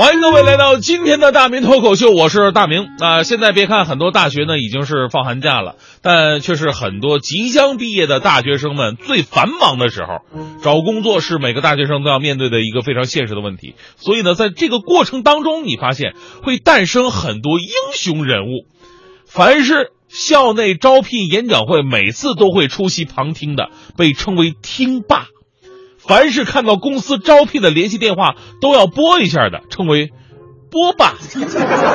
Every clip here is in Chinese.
欢迎各位来到今天的大明脱口秀，我是大明。啊、现在别看很多大学呢已经是放寒假了，但却是很多即将毕业的大学生们最繁忙的时候。找工作是每个大学生都要面对的一个非常现实的问题，所以呢，在这个过程当中，你发现会诞生很多英雄人物。凡是校内招聘演讲会每次都会出席旁听的，被称为听霸。凡是看到公司招聘的联系电话都要拨一下的，称为拨霸；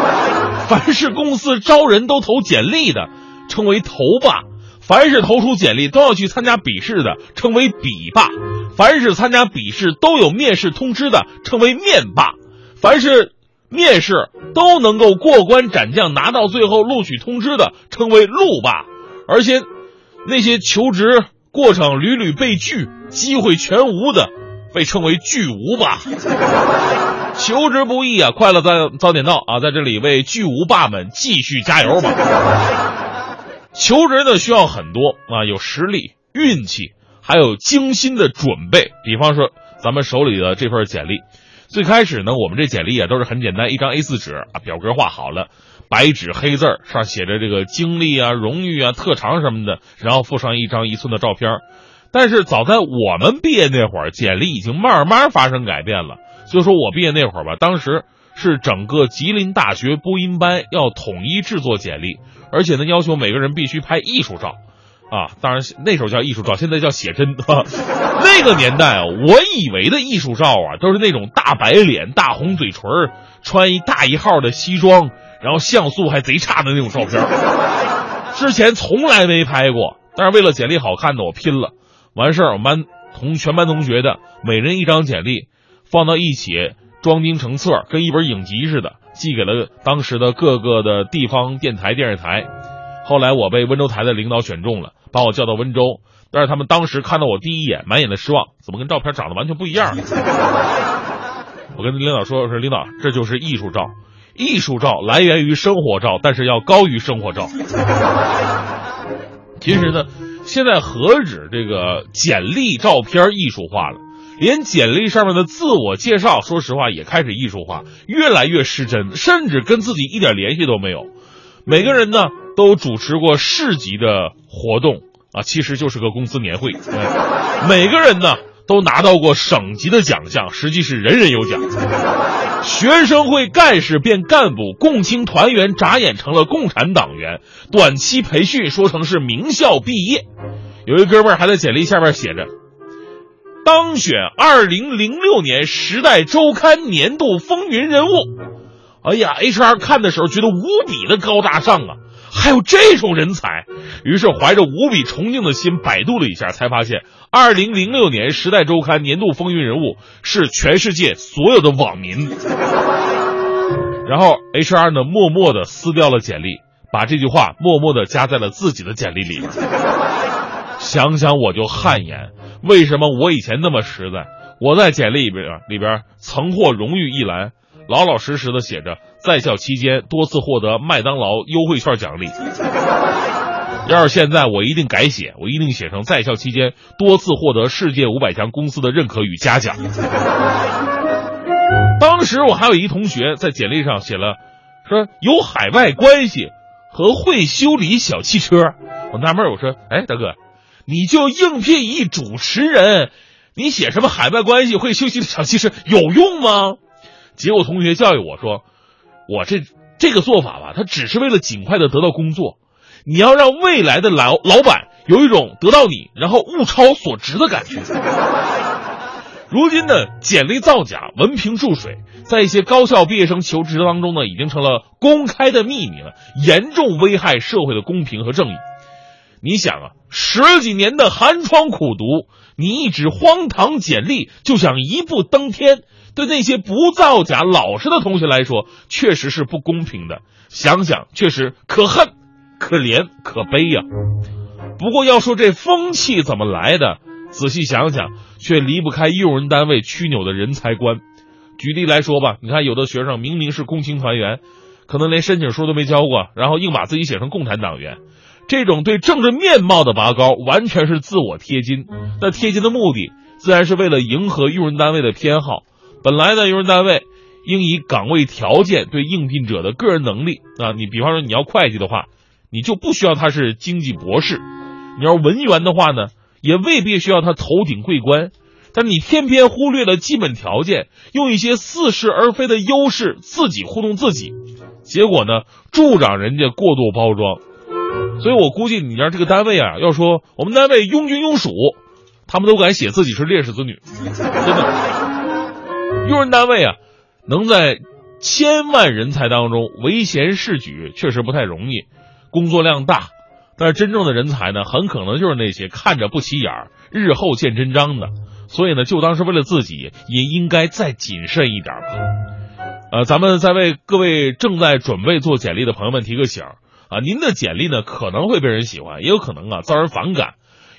凡是公司招人都投简历的，称为投霸；凡是投出简历都要去参加笔试的，称为笔霸；凡是参加笔试都有面试通知的，称为面霸；凡是面试都能够过关斩将拿到最后录取通知的，称为路霸；而且那些求职过程屡屡被拒、机会全无的，被称为巨无霸。求职不易啊，快乐早早点到啊！在这里为巨无霸们继续加油吧。求职呢需要很多啊，有实力、运气，还有精心的准备。比方说咱们手里的这份简历，最开始呢，我们这简历啊都是很简单，一张 A4 纸啊，表格画好了。白纸黑字儿上写着这个经历啊、荣誉啊、特长什么的，然后附上一张一寸的照片。但是早在我们毕业那会儿，简历已经慢慢发生改变了。就说我毕业那会儿吧，当时是整个吉林大学播音班要统一制作简历，而且呢要求每个人必须拍艺术照。啊，当然那时候叫艺术照，现在叫写真。那个年代啊，我以为的艺术照啊，都是那种大白脸、大红嘴唇，穿一大一号的西装。然后像素还贼差的那种照片，之前从来没拍过。但是为了简历好看的，我拼了。完事儿，我们班同全班同学的每人一张简历，放到一起装订成册，跟一本影集似的，寄给了当时的各个的地方电台、电视台。后来我被温州台的领导选中了，把我叫到温州。但是他们当时看到我第一眼，满眼的失望，怎么跟照片长得完全不一样？我跟领导说：“我说领导，这就是艺术照。”艺术照来源于生活照，但是要高于生活照。其实呢，现在何止这个简历照片艺术化了，连简历上面的自我介绍，说实话也开始艺术化，越来越失真，甚至跟自己一点联系都没有。每个人呢都主持过市级的活动啊，其实就是个公司年会。每个人呢都拿到过省级的奖项，实际是人人有奖。学生会干事变干部，共青团员眨眼成了共产党员，短期培训说成是名校毕业。有一哥们儿还在简历下面写着：“当选二零零六年《时代周刊》年度风云人物。”哎呀，HR 看的时候觉得无比的高大上啊，还有这种人才。于是怀着无比崇敬的心，百度了一下，才发现二零零六年《时代周刊》年度风云人物是全世界所有的网民。然后 HR 呢，默默的撕掉了简历，把这句话默默的加在了自己的简历里面。想想我就汗颜，为什么我以前那么实在？我在简历里边里边曾获荣誉一栏，老老实实的写着在校期间多次获得麦当劳优惠券奖励。要是现在，我一定改写，我一定写成在校期间多次获得世界五百强公司的认可与嘉奖。当时我还有一同学在简历上写了，说有海外关系和会修理小汽车。我纳闷，我说，哎，大哥，你就应聘一主持人，你写什么海外关系会修理小汽车有用吗？结果同学教育我说，我这这个做法吧，他只是为了尽快的得到工作。你要让未来的老老板有一种得到你然后物超所值的感觉。如今的简历造假、文凭注水，在一些高校毕业生求职当中呢，已经成了公开的秘密了，严重危害社会的公平和正义。你想啊，十几年的寒窗苦读，你一纸荒唐简历就想一步登天，对那些不造假、老实的同学来说，确实是不公平的。想想确实可恨。可怜可悲呀、不过要说这风气怎么来的，仔细想想，却离不开用人单位曲扭的人才观。举例来说吧，你看有的学生明明是共青团员，可能连申请书都没交过，然后硬把自己写成共产党员。这种对政治面貌的拔高，完全是自我贴金。那贴金的目的，自然是为了迎合用人单位的偏好。本来呢，用人单位应以岗位条件对应聘者的个人能力啊，你比方说你要会计的话，你就不需要他是经济博士；你要文员的话呢，也未必需要他头顶桂冠。但你偏偏忽略了基本条件，用一些似是而非的优势自己糊弄自己，结果呢，助长人家过度包装。所以我估计你让这个单位啊，要说我们单位拥军拥属，他们都敢写自己是烈士子女，真的。用人单位啊，能在千万人才当中唯贤是举，确实不太容易，工作量大。但是真正的人才呢，很可能就是那些看着不起眼儿，日后见真章的。所以呢，就当是为了自己，也应该再谨慎一点吧。呃，咱们再为各位正在准备做简历的朋友们提个醒啊，您的简历呢可能会被人喜欢，也有可能啊遭人反感。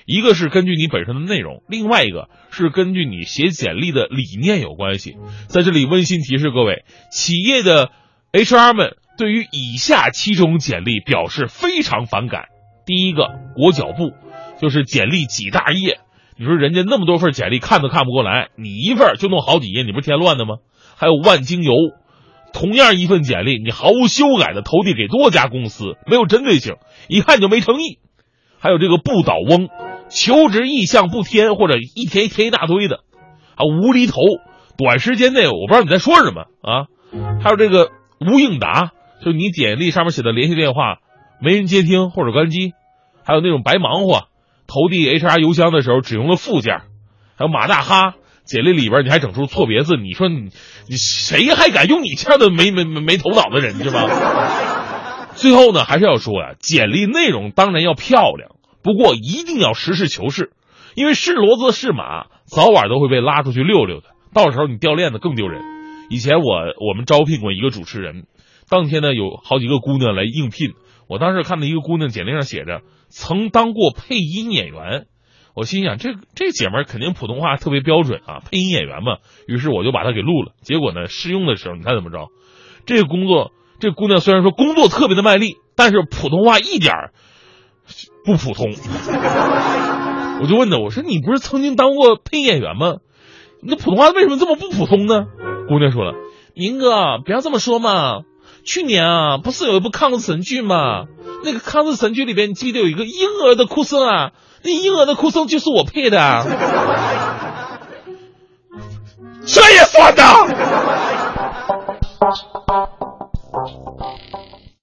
一个是根据你本身的内容，另外一个是根据你写简历的理念有关系。在这里温馨提示各位，企业的 HR 们对于以下七种简历表示非常反感。第一个裹脚布，就是简历几大页。你说人家那么多份简历看都看不过来，你一份就弄好几页，你不是添乱的吗？还有万金油，同样一份简历，你毫无修改的投递给多家公司，没有针对性，一看就没诚意。还有这个不倒翁，求职意向不填或者一填一填一大堆的，啊无厘头，短时间内我不知道你在说什么啊。还有这个无应答，就你简历上面写的联系电话没人接听或者关机，还有那种白忙活。投递 HR 邮箱的时候只用了附件，还有马大哈简历里边你还整出错别字，你说你你谁还敢用你这样的没没没没头脑的人是吧？最后呢，还是要说呀，简历内容当然要漂亮，不过一定要实事求是，因为是骡子是马，早晚都会被拉出去溜溜的，到时候你掉链子更丢人。以前我我们招聘过一个主持人，当天呢有好几个姑娘来应聘，我当时看到一个姑娘简历上写着。曾当过配音演员，我心想这这姐们肯定普通话特别标准啊，配音演员嘛。于是我就把她给录了。结果呢，试用的时候你猜怎么着？这个工作，这姑娘虽然说工作特别的卖力，但是普通话一点儿不普通。我就问他，我说你不是曾经当过配音演员吗？你普通话为什么这么不普通呢？姑娘说了，明哥不要这么说嘛。去年啊，不是有一部抗日神剧吗？那个抗日神剧里边，你记得有一个婴儿的哭声啊？那婴儿的哭声就是我配的。这也算的？